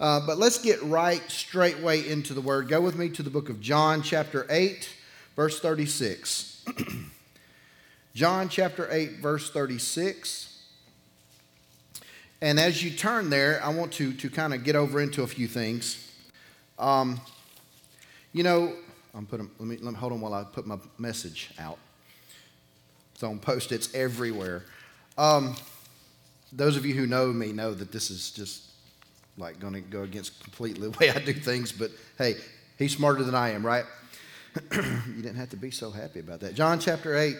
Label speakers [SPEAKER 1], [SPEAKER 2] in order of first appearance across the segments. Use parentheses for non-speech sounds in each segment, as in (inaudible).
[SPEAKER 1] uh, but let's get right straightway into the word. Go with me to the book of John, chapter 8, verse 36. (clears throat) John chapter 8, verse 36. And as you turn there, I want to, to kind of get over into a few things. Um, you know, I'm putting, let me, let me hold on while I put my message out. It's on post its everywhere. Um, those of you who know me know that this is just like going to go against completely (laughs) the way I do things, but hey, he's smarter than I am, right? (clears throat) you didn't have to be so happy about that. John chapter 8,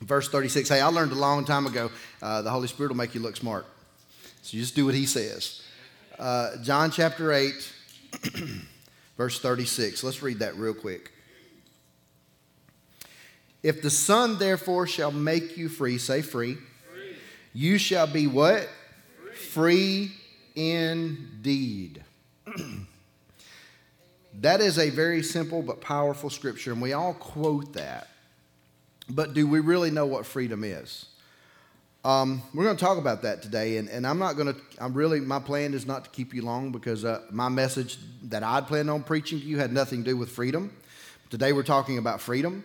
[SPEAKER 1] verse 36. Hey, I learned a long time ago uh, the Holy Spirit will make you look smart. So you just do what he says. Uh, John chapter 8, (clears throat) verse 36. Let's read that real quick. If the Son therefore shall make you free, say free, free. you shall be what? Free, free indeed. that is a very simple but powerful scripture, and we all quote that. But do we really know what freedom is? Um, we're going to talk about that today, and, and I'm not going to, I'm really, my plan is not to keep you long because uh, my message that I'd planned on preaching to you had nothing to do with freedom. Today we're talking about freedom.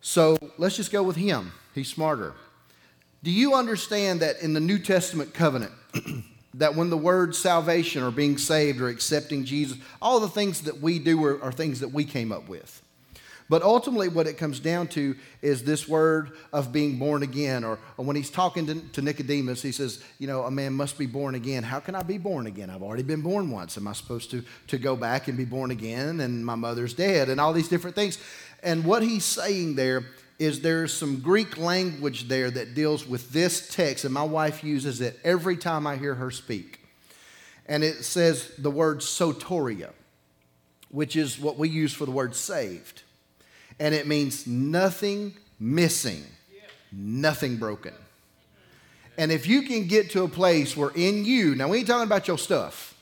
[SPEAKER 1] So let's just go with him. He's smarter. Do you understand that in the New Testament covenant, (clears throat) that when the word salvation or being saved or accepting Jesus, all the things that we do are, are things that we came up with? But ultimately, what it comes down to is this word of being born again. Or, or when he's talking to, to, Nicodemus, he says, You know, a man must be born again. How can I be born again? I've already been born once. Am I supposed to, to go back and be born again? And my mother's dead, and all these different things. And what he's saying there is there's some Greek language there that deals with this text, and my wife uses it every time I hear her speak. And it says the word soteria, which is what we use for the word saved and it means nothing missing, nothing broken. And if you can get to a place where in you, now we ain't talking about your stuff,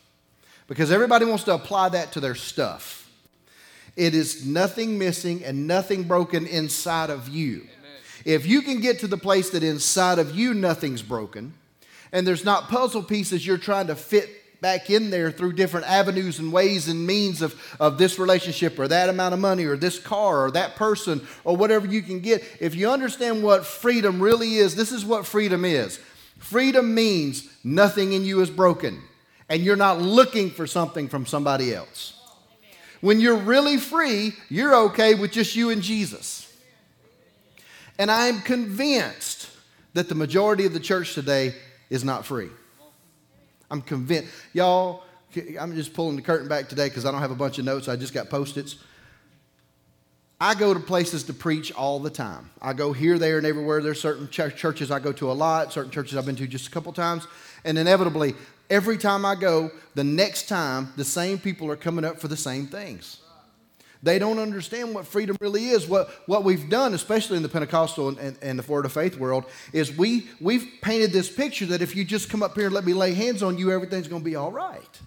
[SPEAKER 1] because everybody wants to apply that to their stuff. It is nothing missing and nothing broken inside of you. Amen. If you can get to the place that inside of you nothing's broken, and there's not puzzle pieces you're trying to fit back in there through different avenues and ways and means of, of this relationship or that amount of money or this car or that person or whatever you can get. If you understand what freedom really is, this is what freedom is freedom means nothing in you is broken and you're not looking for something from somebody else. When you're really free, you're okay with just you and Jesus. And I'm convinced that the majority of the church today is not free. I'm convinced. Y'all, I'm just pulling the curtain back today because I don't have a bunch of notes. I just got post its. I go to places to preach all the time. I go here, there, and everywhere. There's certain ch- churches I go to a lot, certain churches I've been to just a couple times. And inevitably, every time I go, the next time, the same people are coming up for the same things. They don't understand what freedom really is. What, what we've done, especially in the Pentecostal and, and, and, the Word of Faith world, is we, we've painted this picture that if you just come up here and let me lay hands on you, everything's going to be all right.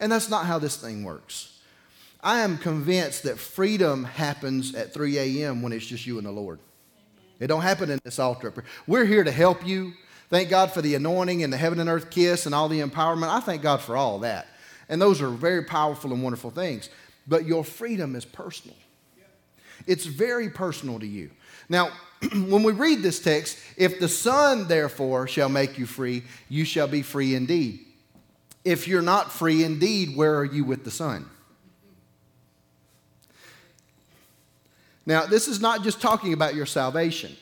[SPEAKER 1] And that's not how this thing works. I am convinced that freedom happens at 3 a.m. when it's just you and the Lord. It don't happen in this altar. We're here to help you. Thank God for the anointing and the heaven and earth kiss and all the empowerment. I thank God for all that. And those are very powerful and wonderful things but your freedom is personal. It's very personal to you. Now, (clears throat) when we read this text, if the Son therefore shall make you free, you shall be free indeed. If you're not free indeed, where are you with the Son? Now, this is not just talking about your salvation.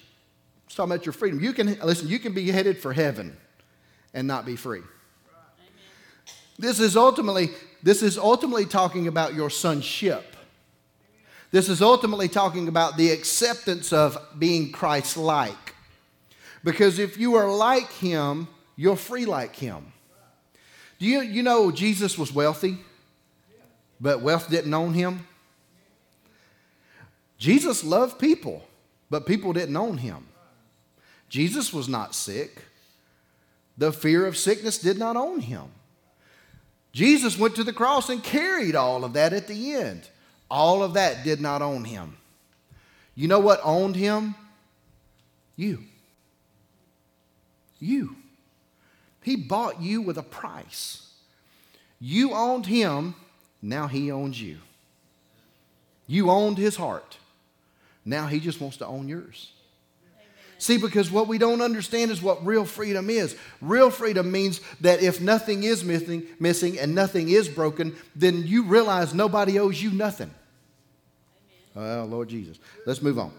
[SPEAKER 1] It's talking about your freedom. You can listen, you can be headed for heaven and not be free. This is ultimately this is ultimately talking about your sonship. This is ultimately talking about the acceptance of being Christ like. Because if you are like him, you're free like him. Do you, you know Jesus was wealthy, but wealth didn't own him? Jesus loved people, but people didn't own him. Jesus was not sick. The fear of sickness did not own him. Jesus went to the cross and carried all of that at the end. All of that did not own him. You know what owned him? You. You. He bought you with a price. You owned him, now he owns you. You owned his heart. Now he just wants to own yours. See, because what we don't understand is what real freedom is. Real freedom means that if nothing is missing, missing and nothing is broken, then you realize nobody owes you nothing. Well, Lord Jesus. Let's move on.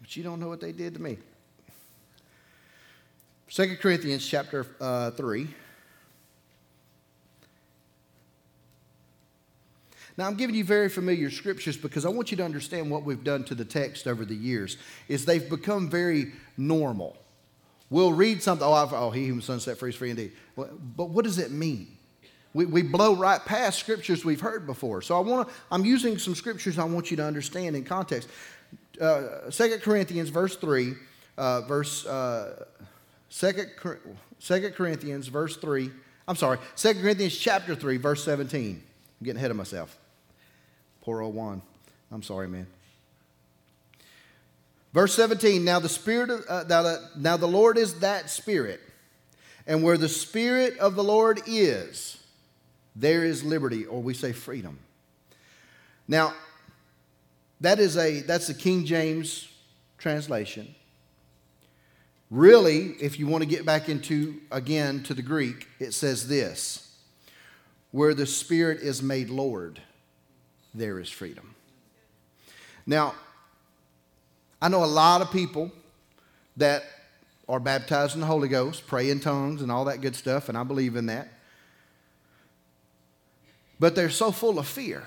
[SPEAKER 1] But you don't know what they did to me. 2 Corinthians chapter uh, 3. Now, I'm giving you very familiar scriptures because I want you to understand what we've done to the text over the years is they've become very normal. We'll read something, oh, I've, oh he whom Son set free is free indeed. But what does it mean? We, we blow right past scriptures we've heard before. So I want to, I'm using some scriptures I want you to understand in context. Uh, 2 Corinthians verse 3, uh, verse, uh, 2, 2 Corinthians verse 3, I'm sorry, 2 Corinthians chapter 3, verse 17. I'm getting ahead of myself. Poor old Juan. I'm sorry, man. Verse 17 Now the Spirit of, uh, now, the, now the Lord is that Spirit, and where the Spirit of the Lord is, there is liberty, or we say freedom. Now, that is a that's the King James translation. Really, if you want to get back into again to the Greek, it says this: where the Spirit is made Lord there is freedom. Now, I know a lot of people that are baptized in the Holy Ghost, pray in tongues, and all that good stuff, and I believe in that. But they're so full of fear.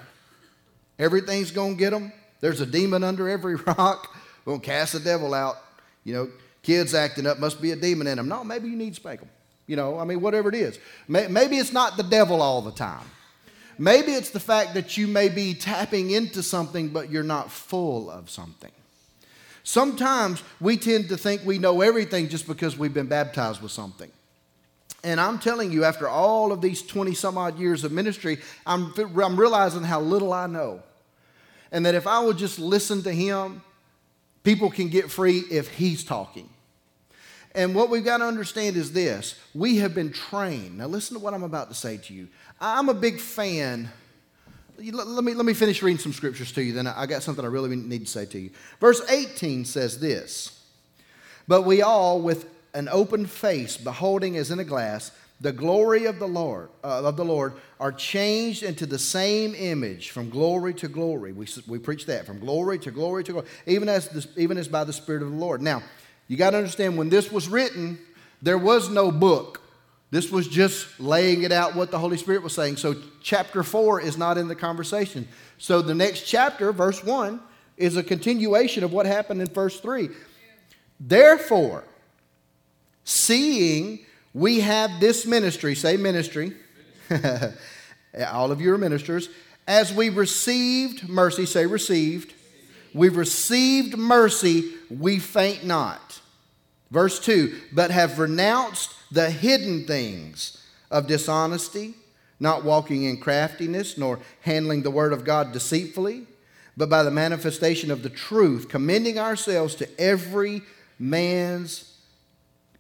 [SPEAKER 1] Everything's going to get them. There's a demon under every (laughs) rock. We're going to cast the devil out. You know, kids acting up, must be a demon in them. No, maybe you need to spank them. You know, I mean, whatever it is. Maybe it's not the devil all the time. Maybe it's the fact that you may be tapping into something, but you're not full of something. Sometimes we tend to think we know everything just because we've been baptized with something. And I'm telling you, after all of these 20 some odd years of ministry, I'm, I'm realizing how little I know. And that if I would just listen to him, people can get free if he's talking. And what we've got to understand is this we have been trained. Now, listen to what I'm about to say to you. I'm a big fan. Let me, let me finish reading some scriptures to you, then I got something I really need to say to you. Verse 18 says this But we all, with an open face, beholding as in a glass, the glory of the Lord, uh, of the Lord, are changed into the same image from glory to glory. We, we preach that from glory to glory to glory, even as, this, even as by the Spirit of the Lord. Now, you got to understand when this was written, there was no book. This was just laying it out what the Holy Spirit was saying. So, chapter 4 is not in the conversation. So, the next chapter, verse 1, is a continuation of what happened in verse 3. Therefore, seeing we have this ministry, say ministry, (laughs) all of you are ministers, as we received mercy, say received, we've received mercy, we faint not. Verse 2 But have renounced the hidden things of dishonesty, not walking in craftiness, nor handling the word of God deceitfully, but by the manifestation of the truth, commending ourselves to every man's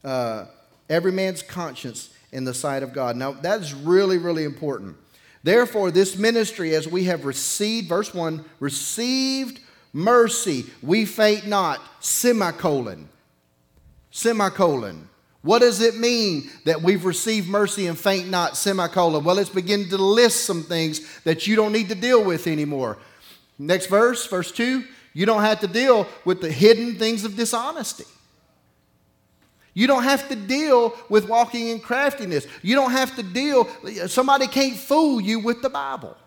[SPEAKER 1] uh, every man's conscience in the sight of God. Now that's really, really important. Therefore, this ministry, as we have received, verse 1, received mercy, we faint not, semicolon. Semicolon. What does it mean that we've received mercy and faint not, semicolon? Well, it's beginning to list some things that you don't need to deal with anymore. Next verse, verse 2, you don't have to deal with the hidden things of dishonesty. You don't have to deal with walking in craftiness. You don't have to deal, somebody can't fool you with the Bible.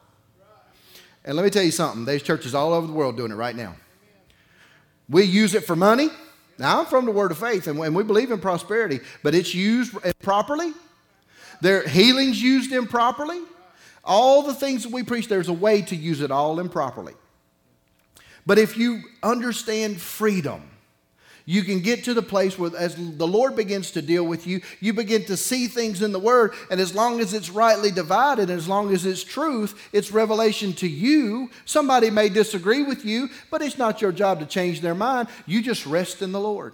[SPEAKER 1] And let me tell you something, there's churches all over the world doing it right now. We use it for money. Now, I'm from the Word of Faith, and we believe in prosperity, but it's used improperly. Their healing's used improperly. All the things that we preach, there's a way to use it all improperly. But if you understand freedom, you can get to the place where, as the Lord begins to deal with you, you begin to see things in the Word. And as long as it's rightly divided, as long as it's truth, it's revelation to you. Somebody may disagree with you, but it's not your job to change their mind. You just rest in the Lord.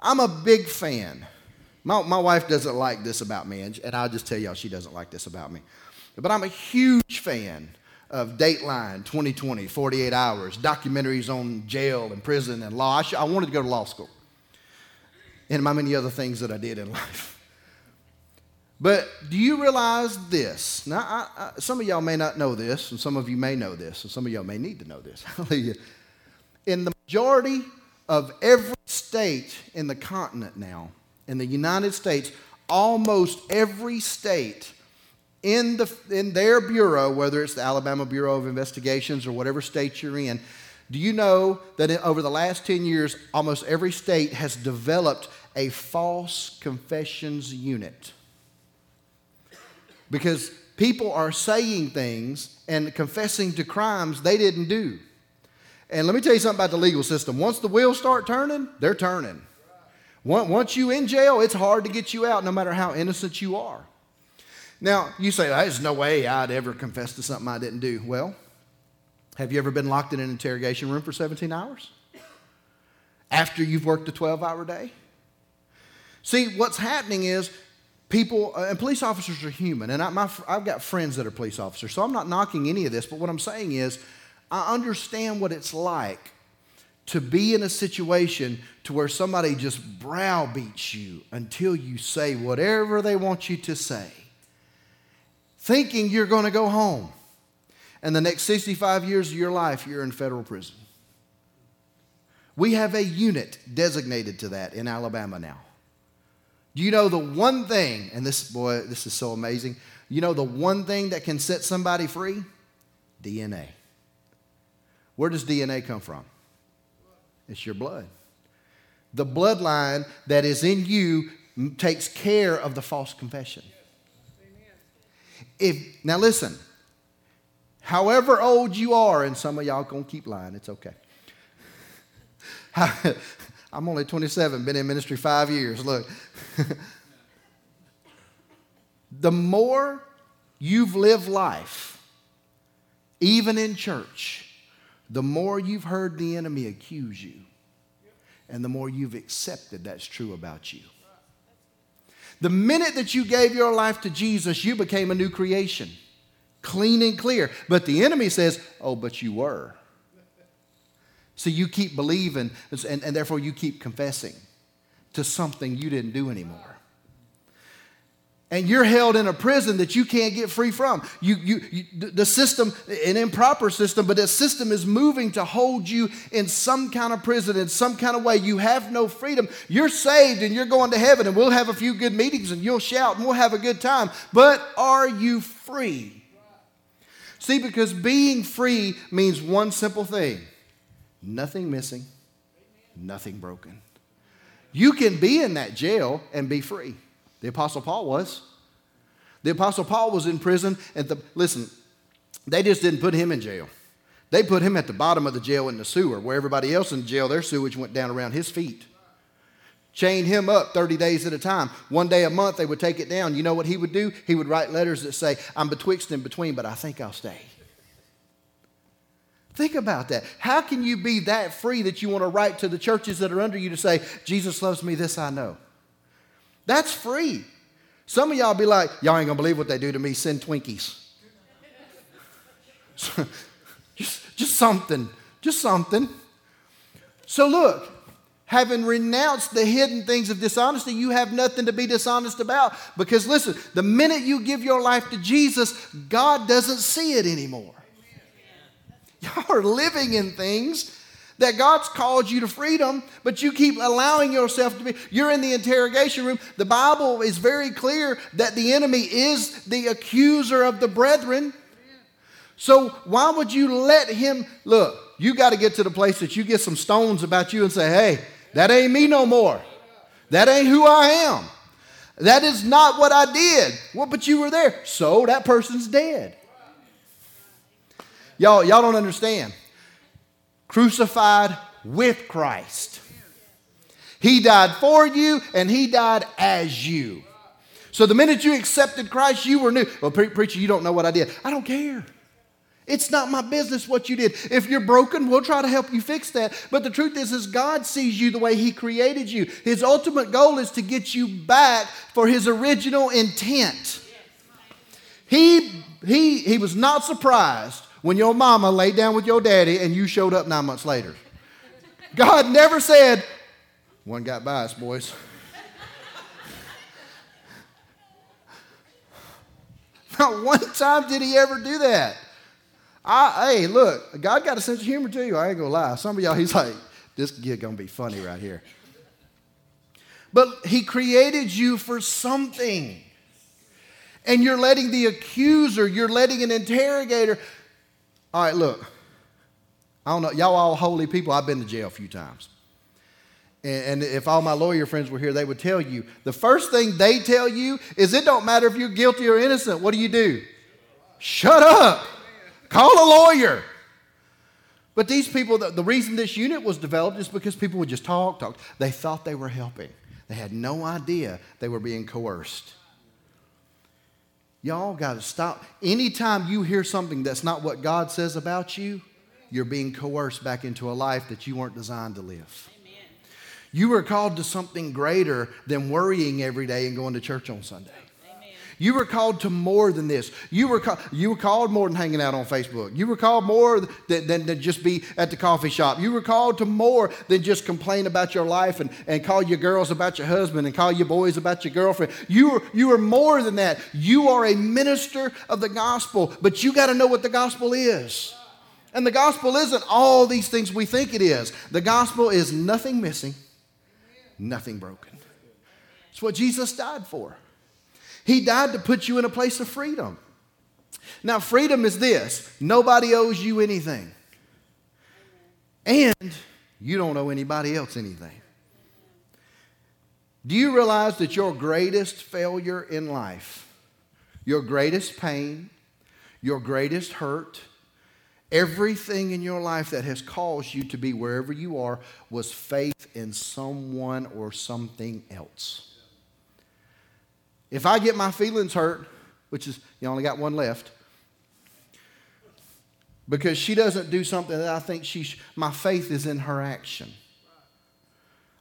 [SPEAKER 1] I'm a big fan My, my wife doesn't like this about me, and, and I'll just tell y'all she doesn't like this about me. But I'm a huge fan of Dateline 2020, 48 hours, documentaries on jail and prison and law. I, sh- I wanted to go to law school and my many other things that I did in (laughs) life. But do you realize this? Now, I, I, some of y'all may not know this, and some of you may know this, and some of y'all may need to know this. (laughs) in the majority of every state in the continent now, in the United States, almost every state in, the, in their bureau, whether it's the Alabama Bureau of Investigations or whatever state you're in, do you know that over the last 10 years, almost every state has developed a false confessions unit? Because people are saying things and confessing to crimes they didn't do. And let me tell you something about the legal system. Once the wheels start turning, they're turning. Once you in jail, it's hard to get you out no matter how innocent you are. Now, you say, there's no way I'd ever confess to something I didn't do. Well, have you ever been locked in an interrogation room for 17 hours? After you've worked a 12 hour day? See, what's happening is people, uh, and police officers are human, and I, my, I've got friends that are police officers, so I'm not knocking any of this, but what I'm saying is, I understand what it's like to be in a situation to where somebody just browbeats you until you say whatever they want you to say, thinking you're going to go home. And the next 65 years of your life, you're in federal prison. We have a unit designated to that in Alabama now. Do you know the one thing, and this, boy, this is so amazing. You know the one thing that can set somebody free? DNA. Where does DNA come from? It's your blood. The bloodline that is in you takes care of the false confession. If now listen, however old you are, and some of y'all gonna keep lying, it's okay. (laughs) I'm only 27, been in ministry five years. Look, (laughs) the more you've lived life, even in church, the more you've heard the enemy accuse you, and the more you've accepted that's true about you. The minute that you gave your life to Jesus, you became a new creation, clean and clear. But the enemy says, Oh, but you were. So you keep believing, and, and therefore you keep confessing to something you didn't do anymore and you're held in a prison that you can't get free from. You, you, you, the system, an improper system, but the system is moving to hold you in some kind of prison, in some kind of way. You have no freedom. You're saved and you're going to heaven, and we'll have a few good meetings and you'll shout and we'll have a good time. But are you free? See, because being free means one simple thing nothing missing, nothing broken. You can be in that jail and be free. The Apostle Paul was. The Apostle Paul was in prison, and the, listen, they just didn't put him in jail. They put him at the bottom of the jail in the sewer, where everybody else in jail, their sewage went down around his feet. Chained him up 30 days at a time. One day a month, they would take it down. You know what he would do? He would write letters that say, I'm betwixt and between, but I think I'll stay. Think about that. How can you be that free that you want to write to the churches that are under you to say, Jesus loves me, this I know? That's free. Some of y'all be like, y'all ain't gonna believe what they do to me. Send Twinkies. (laughs) just, just something. Just something. So look, having renounced the hidden things of dishonesty, you have nothing to be dishonest about. Because listen, the minute you give your life to Jesus, God doesn't see it anymore. Y'all are living in things that God's called you to freedom, but you keep allowing yourself to be. You're in the interrogation room. The Bible is very clear that the enemy is the accuser of the brethren. So why would you let him look? You got to get to the place that you get some stones about you and say, hey, that ain't me no more. That ain't who I am. That is not what I did. Well, but you were there. So that person's dead. Y'all, y'all don't understand crucified with Christ. He died for you and he died as you. So the minute you accepted Christ, you were new. Well, pre- preacher, you don't know what I did. I don't care. It's not my business what you did. If you're broken, we'll try to help you fix that. But the truth is, is God sees you the way He created you. His ultimate goal is to get you back for His original intent. He, he, he was not surprised when your mama laid down with your daddy and you showed up nine months later. God never said, one got by us, boys. (laughs) Not one time did he ever do that. I, hey, look, God got a sense of humor too. I ain't gonna lie. Some of y'all, he's like, this kid gonna be funny right here. But he created you for something. And you're letting the accuser, you're letting an interrogator. All right, look. I don't know. Y'all all holy people. I've been to jail a few times. And, and if all my lawyer friends were here, they would tell you the first thing they tell you is it don't matter if you're guilty or innocent. What do you do? Shut up. Call a lawyer. But these people, the, the reason this unit was developed is because people would just talk, talk. They thought they were helping, they had no idea they were being coerced. Y'all got to stop. Anytime you hear something that's not what God says about you, you're being coerced back into a life that you weren't designed to live. Amen. You were called to something greater than worrying every day and going to church on Sunday. You were called to more than this. You were, you were called more than hanging out on Facebook. You were called more than, than, than, just be at the coffee shop. You were called to more than just complain about your life and, and call your girls about your husband and call your boys about your girlfriend. You were, you are more than that. You are a minister of the gospel, but you got to know what the gospel is. And the gospel isn't all these things we think it is. The gospel is nothing missing, nothing broken. It's what Jesus died for. He died to put you in a place of freedom. Now, freedom is this nobody owes you anything, and you don't owe anybody else anything. Do you realize that your greatest failure in life, your greatest pain, your greatest hurt, everything in your life that has caused you to be wherever you are was faith in someone or something else? If I get my feelings hurt, which is, you only got one left, because she doesn't do something that I think she, sh- my faith is in her action.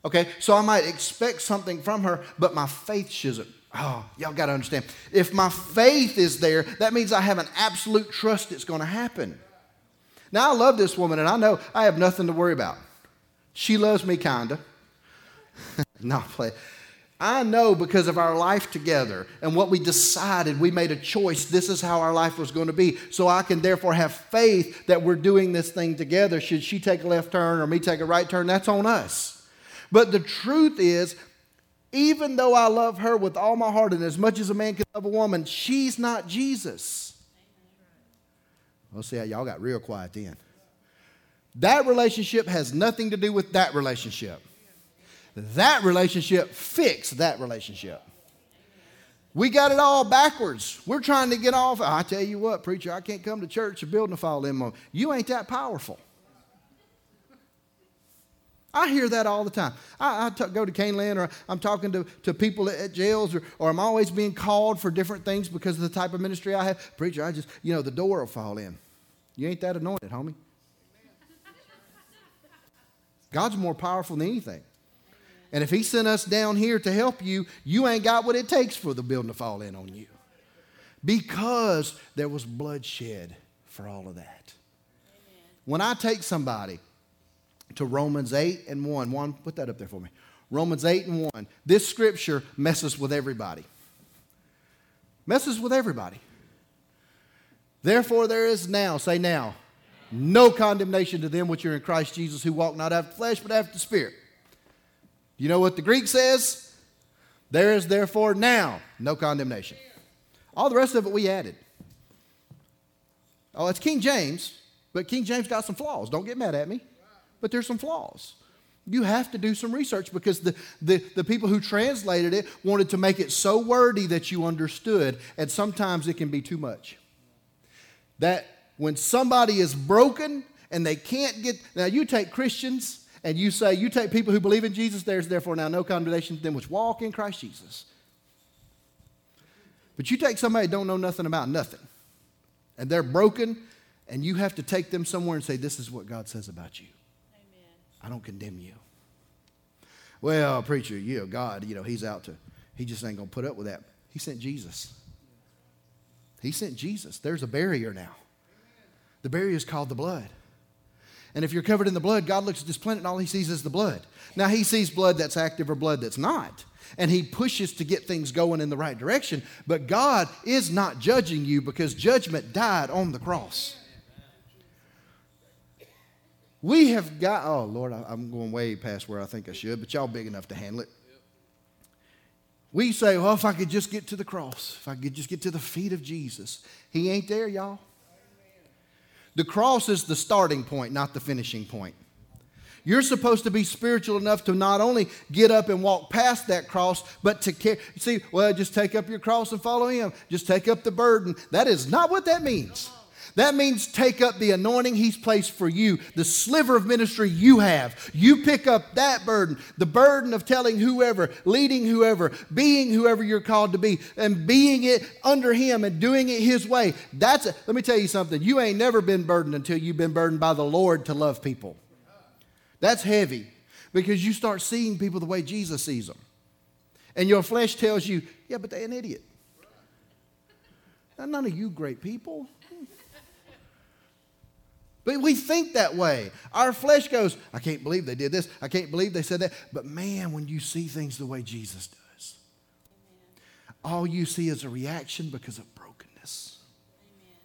[SPEAKER 1] Okay, so I might expect something from her, but my faith shouldn't. Oh, y'all got to understand. If my faith is there, that means I have an absolute trust it's going to happen. Now, I love this woman, and I know I have nothing to worry about. She loves me, kinda. (laughs) Not play. I know because of our life together and what we decided, we made a choice. This is how our life was going to be. So I can therefore have faith that we're doing this thing together. Should she take a left turn or me take a right turn, that's on us. But the truth is, even though I love her with all my heart and as much as a man can love a woman, she's not Jesus. We'll see how y'all got real quiet then. That relationship has nothing to do with that relationship. That relationship fixed that relationship. We got it all backwards. We're trying to get off. I tell you what, preacher, I can't come to church. The building to fall in. You ain't that powerful. I hear that all the time. I, I t- go to Caneland or I'm talking to, to people at, at jails or, or I'm always being called for different things because of the type of ministry I have. Preacher, I just, you know, the door will fall in. You ain't that anointed, homie. God's more powerful than anything. And if He sent us down here to help you, you ain't got what it takes for the building to fall in on you. Because there was bloodshed for all of that. Amen. When I take somebody to Romans 8 and 1, one, put that up there for me. Romans 8 and 1. This scripture messes with everybody. Messes with everybody. Therefore, there is now, say now, no condemnation to them which are in Christ Jesus who walk not after flesh, but after the Spirit. You know what the Greek says? There is therefore now no condemnation. All the rest of it we added. Oh, it's King James, but King James got some flaws. Don't get mad at me, but there's some flaws. You have to do some research because the, the, the people who translated it wanted to make it so wordy that you understood, and sometimes it can be too much. That when somebody is broken and they can't get, now you take Christians and you say, you take people who believe in Jesus, there's therefore now no condemnation to them which walk in Christ Jesus. But you take somebody don't know nothing about nothing, and they're broken, and you have to take them somewhere and say, This is what God says about you. Amen. I don't condemn you. Well, preacher, you know, God, you know, he's out to, he just ain't to put up with that. He sent Jesus. He sent Jesus. There's a barrier now. The barrier is called the blood. And if you're covered in the blood, God looks at this planet and all he sees is the blood. Now, he sees blood that's active or blood that's not. And he pushes to get things going in the right direction. But God is not judging you because judgment died on the cross. We have got, oh Lord, I'm going way past where I think I should, but y'all big enough to handle it. We say, well, if I could just get to the cross, if I could just get to the feet of Jesus. He ain't there, y'all. The cross is the starting point, not the finishing point. You're supposed to be spiritual enough to not only get up and walk past that cross, but to care. See, well, just take up your cross and follow Him. Just take up the burden. That is not what that means. That means take up the anointing He's placed for you, the sliver of ministry you have. You pick up that burden, the burden of telling whoever, leading whoever, being whoever you're called to be, and being it under Him and doing it His way. That's it. Let me tell you something. You ain't never been burdened until you've been burdened by the Lord to love people. That's heavy because you start seeing people the way Jesus sees them. And your flesh tells you, yeah, but they're an idiot. None of you great people. But we think that way. Our flesh goes, I can't believe they did this. I can't believe they said that. But man, when you see things the way Jesus does, Amen. all you see is a reaction because of brokenness. Amen.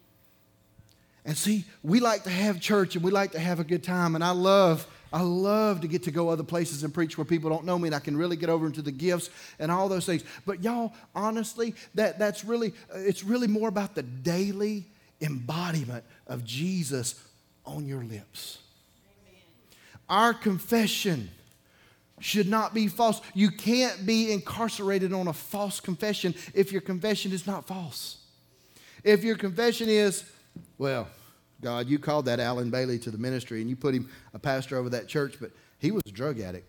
[SPEAKER 1] And see, we like to have church and we like to have a good time. And I love, I love to get to go other places and preach where people don't know me and I can really get over into the gifts and all those things. But y'all, honestly, that, that's really, it's really more about the daily embodiment of Jesus on your lips. Amen. Our confession should not be false. You can't be incarcerated on a false confession if your confession is not false. If your confession is, well, God, you called that Alan Bailey to the ministry and you put him a pastor over that church, but he was a drug addict.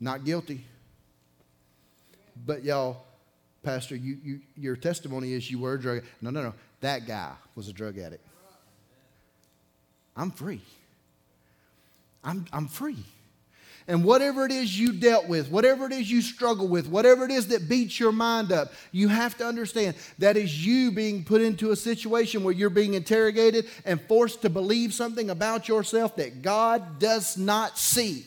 [SPEAKER 1] Not guilty. But y'all, Pastor, you, you, your testimony is you were a drug No, no, no. That guy was a drug addict. I'm free. I'm, I'm free. And whatever it is you dealt with, whatever it is you struggle with, whatever it is that beats your mind up, you have to understand that is you being put into a situation where you're being interrogated and forced to believe something about yourself that God does not see.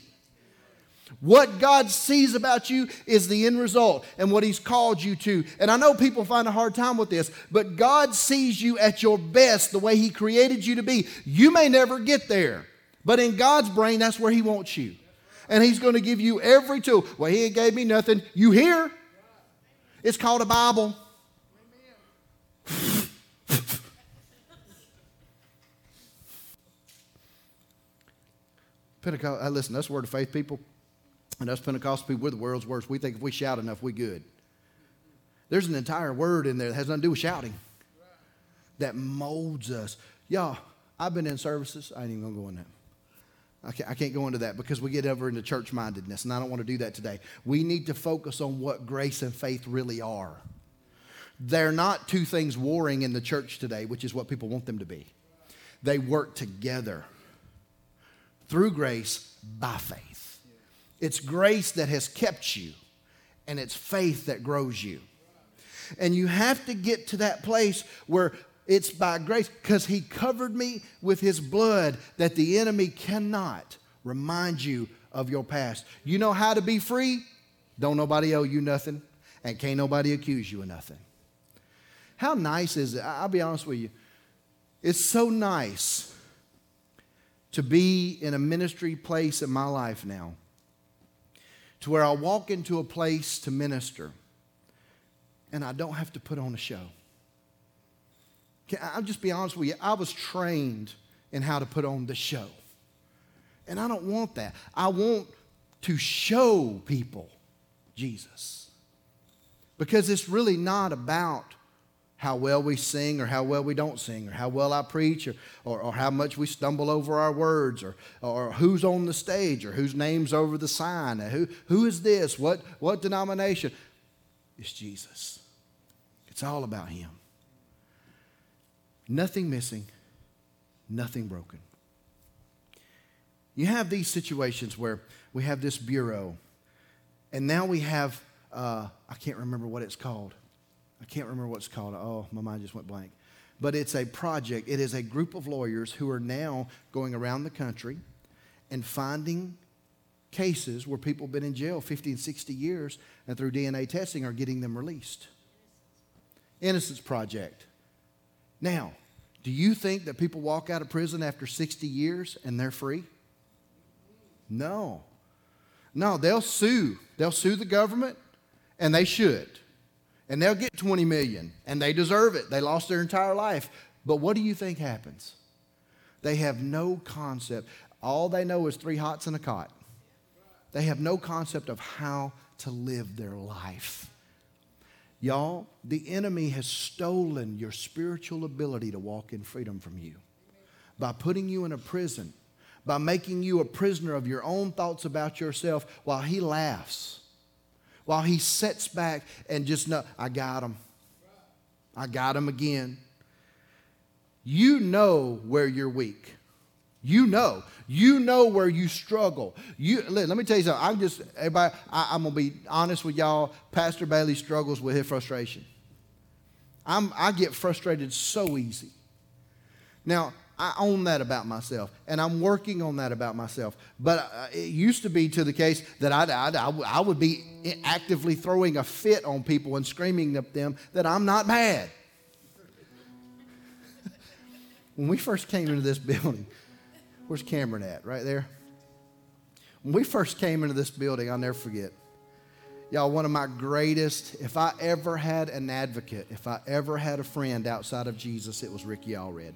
[SPEAKER 1] What God sees about you is the end result and what He's called you to. And I know people find a hard time with this, but God sees you at your best the way He created you to be. You may never get there, but in God's brain, that's where He wants you. And He's going to give you every tool. Well, He ain't gave me nothing. You hear? It's called a Bible. (laughs) Pentecost, uh, listen, that's word of faith people. And us Pentecostal people, we're the world's worst. We think if we shout enough, we good. There's an entire word in there that has nothing to do with shouting that molds us. Y'all, I've been in services. I ain't even going to go in that. I can't, I can't go into that because we get over into church mindedness, and I don't want to do that today. We need to focus on what grace and faith really are. They're not two things warring in the church today, which is what people want them to be. They work together through grace by faith. It's grace that has kept you, and it's faith that grows you. And you have to get to that place where it's by grace, because He covered me with His blood that the enemy cannot remind you of your past. You know how to be free? Don't nobody owe you nothing, and can't nobody accuse you of nothing. How nice is it? I'll be honest with you. It's so nice to be in a ministry place in my life now to where I walk into a place to minister and I don't have to put on a show. I'll just be honest with you. I was trained in how to put on the show. And I don't want that. I want to show people Jesus. Because it's really not about how well we sing or how well we don't sing or how well I preach or, or, or, how much we stumble over our words or, or who's on the stage or whose name's over the sign. Who, who is this? What, what denomination? It's Jesus. It's all about Him. Nothing missing, nothing broken. You have these situations where we have this bureau, and now we have, uh, I can't remember what it's called. I can't remember what it's called. Oh, my mind just went blank. But it's a project, it is a group of lawyers who are now going around the country and finding cases where people have been in jail 50 and 60 years and through DNA testing are getting them released. Innocence Project. Now, do you think that people walk out of prison after 60 years and they're free? No. No, they'll sue. They'll sue the government, and they should. And they'll get 20 million, and they deserve it. They lost their entire life. But what do you think happens? They have no concept. All they know is three hots and a cot. They have no concept of how to live their life. Y'all, the enemy has stolen your spiritual ability to walk in freedom from you by putting you in a prison, by making you a prisoner of your own thoughts about yourself while he laughs, while he sits back and just know, I got him. I got him again. You know where you're weak. You know. You know where you struggle. You let, let me tell you something. I'm just everybody. I, am gonna be honest with y'all. Pastor Bailey struggles with his frustration. I'm, I get frustrated so easy. Now I own that about myself, and I'm working on that about myself. But uh, it used to be to the case that I'd, I'd, I would be actively throwing a fit on people and screaming at them that I'm not mad. (laughs) when we first came into this building, Where's Cameron at? Right there? When we first came into this building, I'll never forget. Y'all, one of my greatest, if I ever had an advocate, if I ever had a friend outside of Jesus, it was Ricky Allred.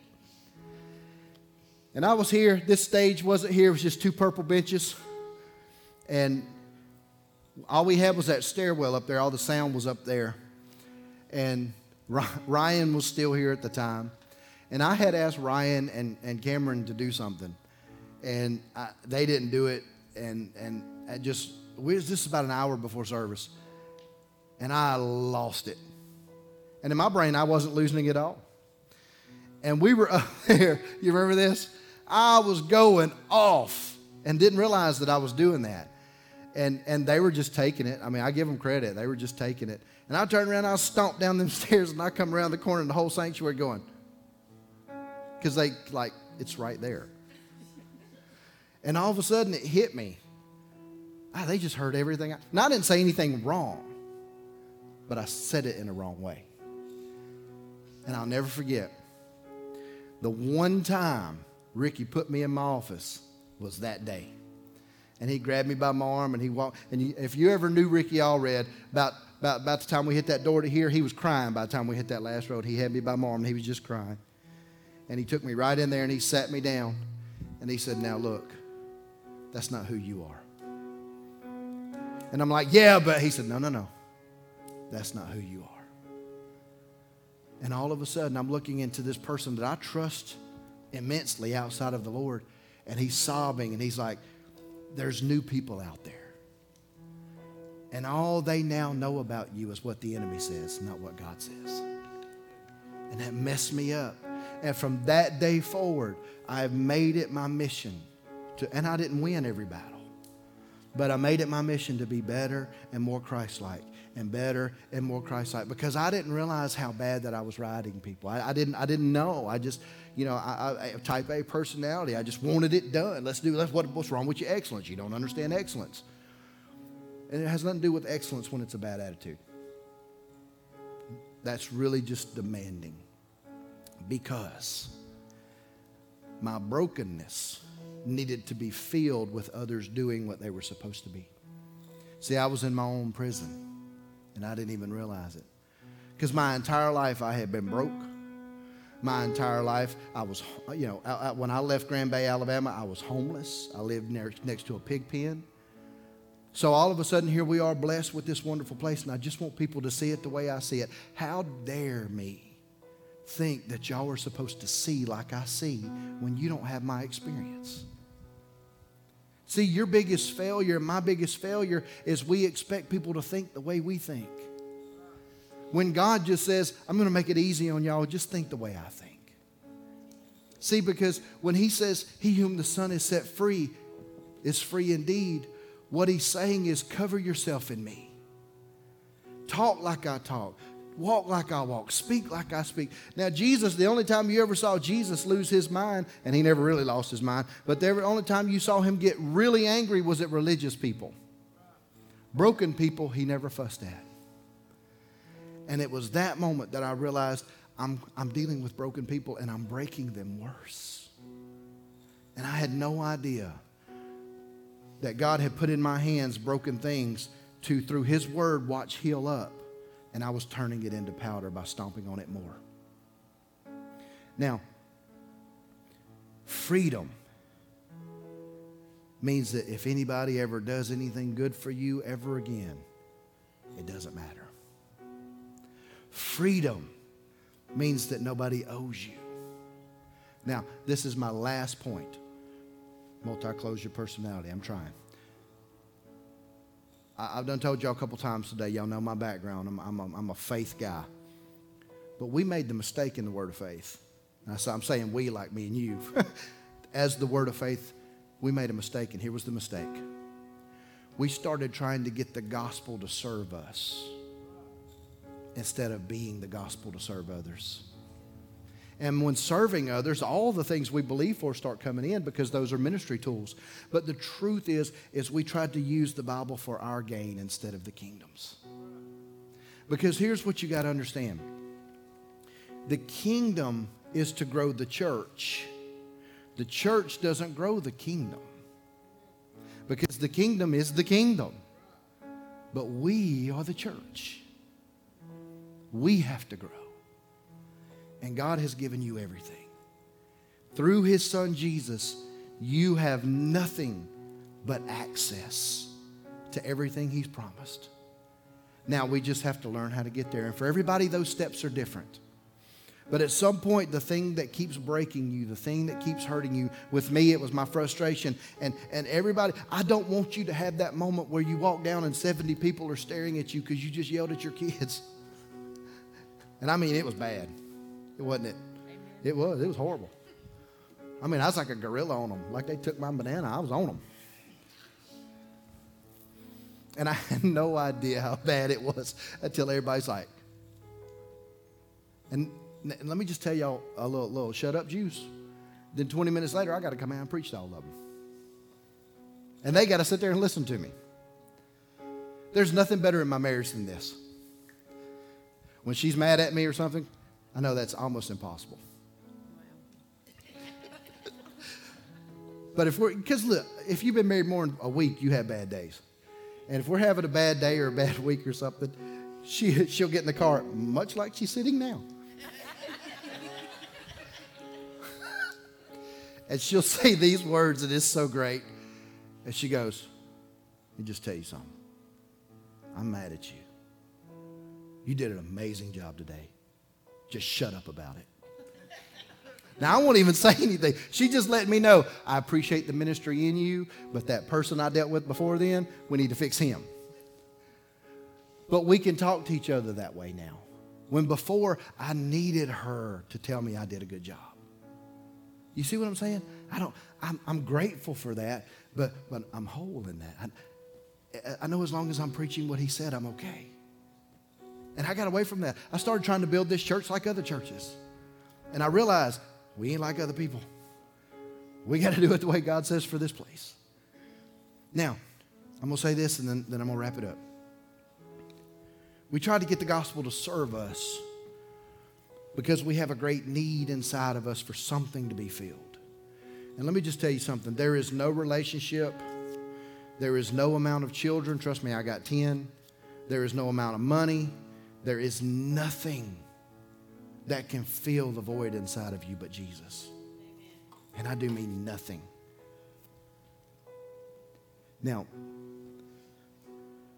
[SPEAKER 1] And I was here, this stage wasn't here, it was just two purple benches. And all we had was that stairwell up there, all the sound was up there. And Ryan was still here at the time. And I had asked Ryan and, and Cameron to do something and I, they didn't do it. And and I just we was just about an hour before service, and I lost it. And in my brain, I wasn't losing it at all. And we were (laughs) up there. You remember this? I was going off and didn't realize that I was doing that. And and they were just taking it. I mean, I give them credit. They were just taking it. And I turned around, I stomped down them (laughs) stairs, and I come around the corner, and the whole sanctuary going, because they like it's right there. And all of a sudden it hit me. Ah, they just heard everything. Now, I didn't say anything wrong, but I said it in the wrong way. And I'll never forget the one time Ricky put me in my office was that day. And he grabbed me by my arm and he walked. And if you ever knew Ricky Allred, about, about, about the time we hit that door to here, he was crying by the time we hit that last road. He had me by my arm and he was just crying. And he took me right in there and he sat me down. And he said, Now look, that's not who you are. And I'm like, Yeah, but he said, No, no, no. That's not who you are. And all of a sudden, I'm looking into this person that I trust immensely outside of the Lord, and he's sobbing, and he's like, There's new people out there. And all they now know about you is what the enemy says, not what God says. And that messed me up. And from that day forward, I've made it my mission to, and I didn't win every battle. But I made it my mission to be better and more Christ like, and better and more Christ like, because I didn't realize how bad that I was riding people. I, I didn't, I didn't know. I just, you know, I, I, type A personality. I just wanted it done. Let's do, let's, what, what's wrong with your excellence? You don't understand excellence. And it has nothing to do with excellence when it's a bad attitude. That's really just demanding. Because my brokenness needed to be filled with others doing what they were supposed to be. See, I was in my own prison and I didn't even realize it. Because my entire life I had been broke. My entire life I was, you know, I, I, when I left Grand Bay, Alabama, I was homeless. I lived near, next to a pig pen. So all of a sudden, here we are blessed with this wonderful place, and I just want people to see it the way I see it. How dare me think that y'all are supposed to see like I see when you don't have my experience? See, your biggest failure, my biggest failure, is we expect people to think the way we think. When God just says, I'm going to make it easy on y'all, just think the way I think. See, because when he says, He whom the Son has set free is free indeed, what he's saying is, Cover yourself in me. Talk like I talk. Walk like I walk. Speak like I speak. Now, Jesus, the only time you ever saw Jesus lose his mind, and he never really lost his mind, but the only time you saw him get really angry was at religious people. Broken people, he never fussed at. And it was that moment that I realized I'm, I'm dealing with broken people and I'm breaking them worse. And I had no idea that God had put in my hands broken things to, through His Word, watch heal up. And I was turning it into powder by stomping on it more. Now, freedom means that if anybody ever does anything good for you ever again, it doesn't matter. Freedom means that nobody owes you. Now, this is my last point. Multi close your personality. I'm trying. I, have done told y'all a couple times today. Y'all know my background. I'm, I'm, a, I'm a faith guy. But we made the mistake in the word of faith. So I'm saying we, like me and you. (laughs) As the word of faith, we made a mistake, and here was the mistake. We started trying to get the gospel to serve us instead of being the gospel to serve others. And when serving others, all the things we believe for start coming in because those are ministry tools. But the truth is, is we tried to use the Bible for our gain instead of the kingdom's. Because here's what you got to understand. The kingdom is to grow the church. The church doesn't grow the kingdom. Because the kingdom is the kingdom. But we are the church. We have to grow. And God has given you everything. Through His Son Jesus, you have nothing but access to everything He's promised. Now, we just have to learn how to get there. And for everybody, those steps are different. But at some point, the thing that keeps breaking you, the thing that keeps hurting you, with me, it was my frustration. And, and everybody, I don't want you to have that moment where you walk down and 70 people are staring at you because you just yelled at your kids. (laughs) And I mean, it was bad. It wasn't it? It was. It was horrible. I mean, I was like a gorilla on them. Like they took my banana, I was on them. And I (laughs) had no idea how bad it was until everybody's like, and, and let me just tell y'all a little, little shut up juice. Then 20 minutes later, I got to come out and preach to all of them. And they got to sit there and listen to me. There's nothing better in my marriage than this when she's mad at me or something, I know that's almost impossible. but if we're, because look, if you've been married more than a week, you have bad days. And if we're having a bad day or a bad week or something, she, she'll get in the car, much like she's sitting now. and she'll say these words, and it's so great. And she goes, Let me just tell you something. I'm mad at you. You did an amazing job today. Just shut up about it. Now, I won't even (laughs) say anything. She just let me know I appreciate the ministry in you, but that person I dealt with before then, we need to fix him. But we can talk to each other that way now. When before, I needed her to tell me I did a good job. You see what I'm saying? I don't, I'm, I'm grateful for that, but, but I'm whole in that. I, I know as long as I'm preaching what he said, I'm okay. And I got away from that. I started trying to build this church like other churches. And I realized we ain't like other people. We got to do it the way God says for this place. Now, I'm going to say this and then, then I'm going to wrap it up. We try to get the gospel to serve us because we have a great need inside of us for something to be filled. And let me just tell you something there is no relationship, there is no amount of children. Trust me, I got 10. There is no amount of money, there is nothing that can fill the void inside of you but Jesus. And I do mean nothing. Now,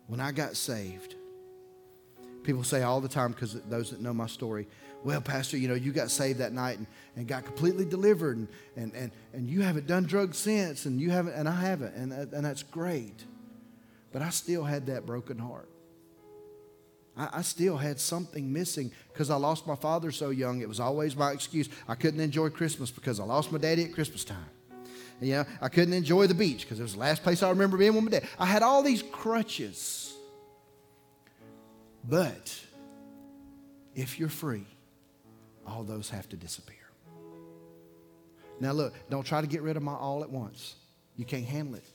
[SPEAKER 1] when I got saved, people say all the time, because those that know my story, well, Pastor, you know, you got saved that night and, and got completely delivered, and, and, and, and you haven't done drugs since, and you haven't, and I haven't, and, and that's great. But I still had that broken heart. I, I still had something missing because I lost my father so young. It was always my excuse. I couldn't enjoy Christmas because I lost my daddy at Christmas time. You know, I couldn't enjoy the beach because it was the last place I remember being with my dad. I had all these crutches. But if you're free, all those have to disappear. Now, look, don't try to get rid of my all at once. You can't handle it.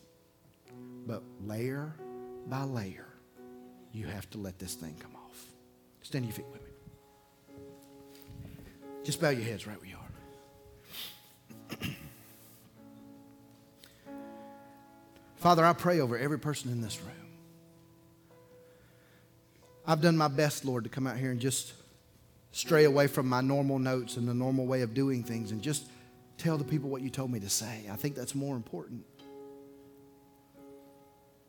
[SPEAKER 1] But layer by layer, you have to let this thing come off. Stand your feet with me. Just bow your heads right where you are. (clears throat) Father, I pray over every person in this room. I've done my best, Lord, to come out here and just stray away from my normal notes and the normal way of doing things and just tell the people what you told me to say. I think that's more important.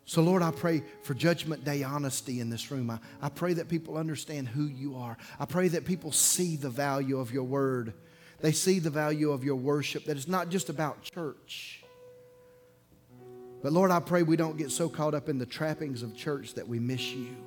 [SPEAKER 1] So, Lord, I pray for Judgment Day honesty in this room. I, I pray that people understand who you are. I pray that people see the value of your word. They see the value of your worship, that it's not just about church. But, Lord, I pray we don't get so caught up in the trappings of church that we miss you.